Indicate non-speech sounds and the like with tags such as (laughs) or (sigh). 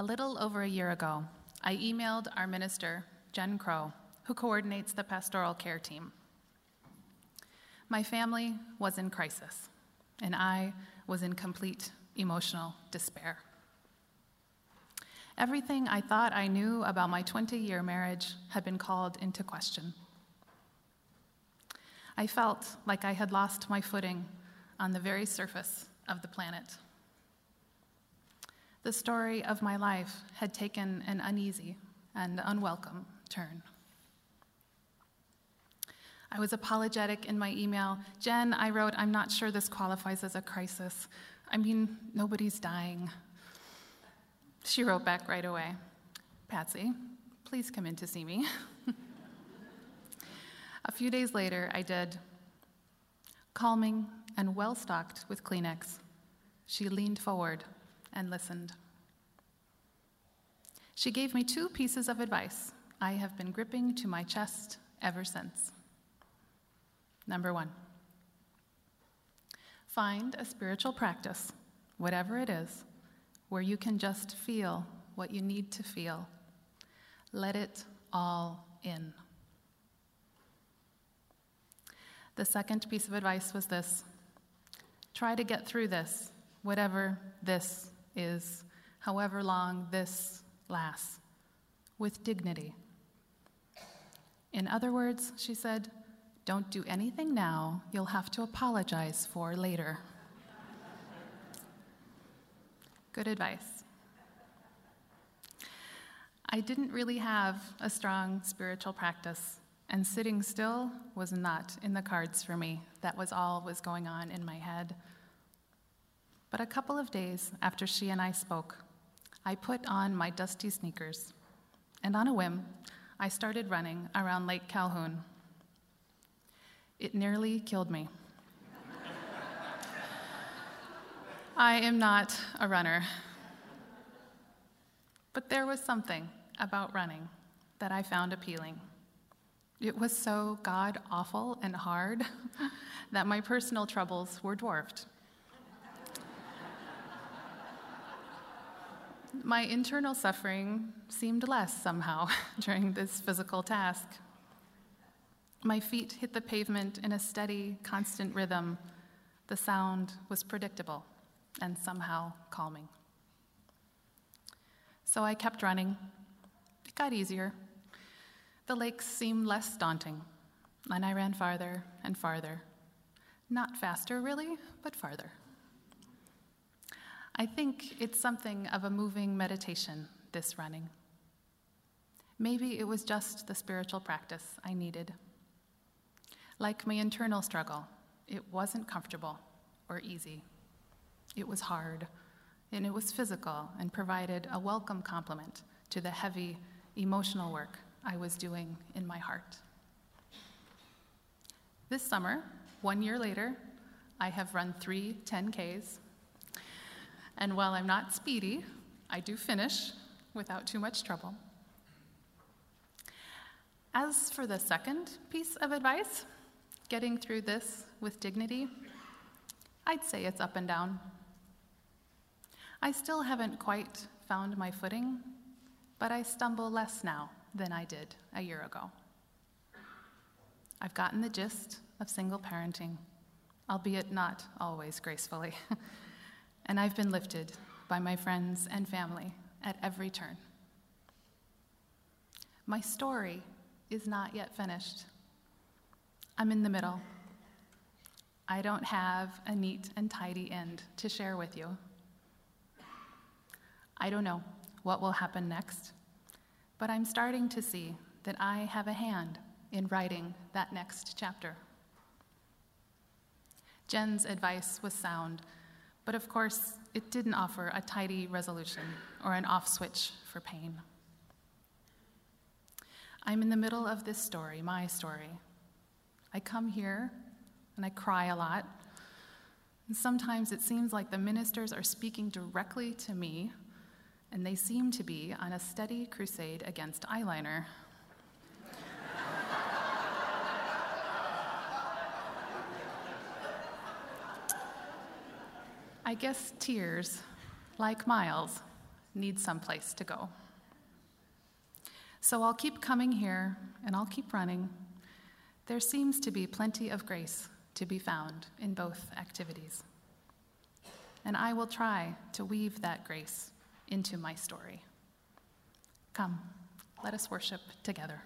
A little over a year ago, I emailed our minister, Jen Crow, who coordinates the pastoral care team. My family was in crisis, and I was in complete emotional despair. Everything I thought I knew about my 20 year marriage had been called into question. I felt like I had lost my footing on the very surface of the planet. The story of my life had taken an uneasy and unwelcome turn. I was apologetic in my email. Jen, I wrote, I'm not sure this qualifies as a crisis. I mean, nobody's dying. She wrote back right away Patsy, please come in to see me. (laughs) a few days later, I did. Calming and well stocked with Kleenex, she leaned forward and listened. She gave me two pieces of advice I have been gripping to my chest ever since. Number one, find a spiritual practice, whatever it is, where you can just feel what you need to feel. Let it all in. The second piece of advice was this try to get through this, whatever this is, however long this lasts, with dignity. In other words, she said, don't do anything now you'll have to apologize for later. Good advice. I didn't really have a strong spiritual practice, and sitting still was not in the cards for me. That was all was going on in my head. But a couple of days after she and I spoke, I put on my dusty sneakers, and on a whim, I started running around Lake Calhoun. It nearly killed me. (laughs) I am not a runner. But there was something about running that I found appealing. It was so god awful and hard (laughs) that my personal troubles were dwarfed. My internal suffering seemed less somehow (laughs) during this physical task. My feet hit the pavement in a steady, constant rhythm. The sound was predictable and somehow calming. So I kept running. It got easier. The lakes seemed less daunting, and I ran farther and farther. Not faster, really, but farther. I think it's something of a moving meditation, this running. Maybe it was just the spiritual practice I needed. Like my internal struggle, it wasn't comfortable or easy. It was hard, and it was physical and provided a welcome complement to the heavy emotional work I was doing in my heart. This summer, one year later, I have run three 10Ks. And while I'm not speedy, I do finish without too much trouble. As for the second piece of advice, getting through this with dignity, I'd say it's up and down. I still haven't quite found my footing, but I stumble less now than I did a year ago. I've gotten the gist of single parenting, albeit not always gracefully, (laughs) and I've been lifted by my friends and family at every turn. My story is not yet finished. I'm in the middle. I don't have a neat and tidy end to share with you. I don't know what will happen next, but I'm starting to see that I have a hand in writing that next chapter. Jen's advice was sound, but of course, it didn't offer a tidy resolution or an off switch for pain. I'm in the middle of this story, my story. I come here and I cry a lot. And sometimes it seems like the ministers are speaking directly to me and they seem to be on a steady crusade against eyeliner. I guess tears, like Miles, need some place to go. So I'll keep coming here and I'll keep running. There seems to be plenty of grace to be found in both activities. And I will try to weave that grace into my story. Come, let us worship together.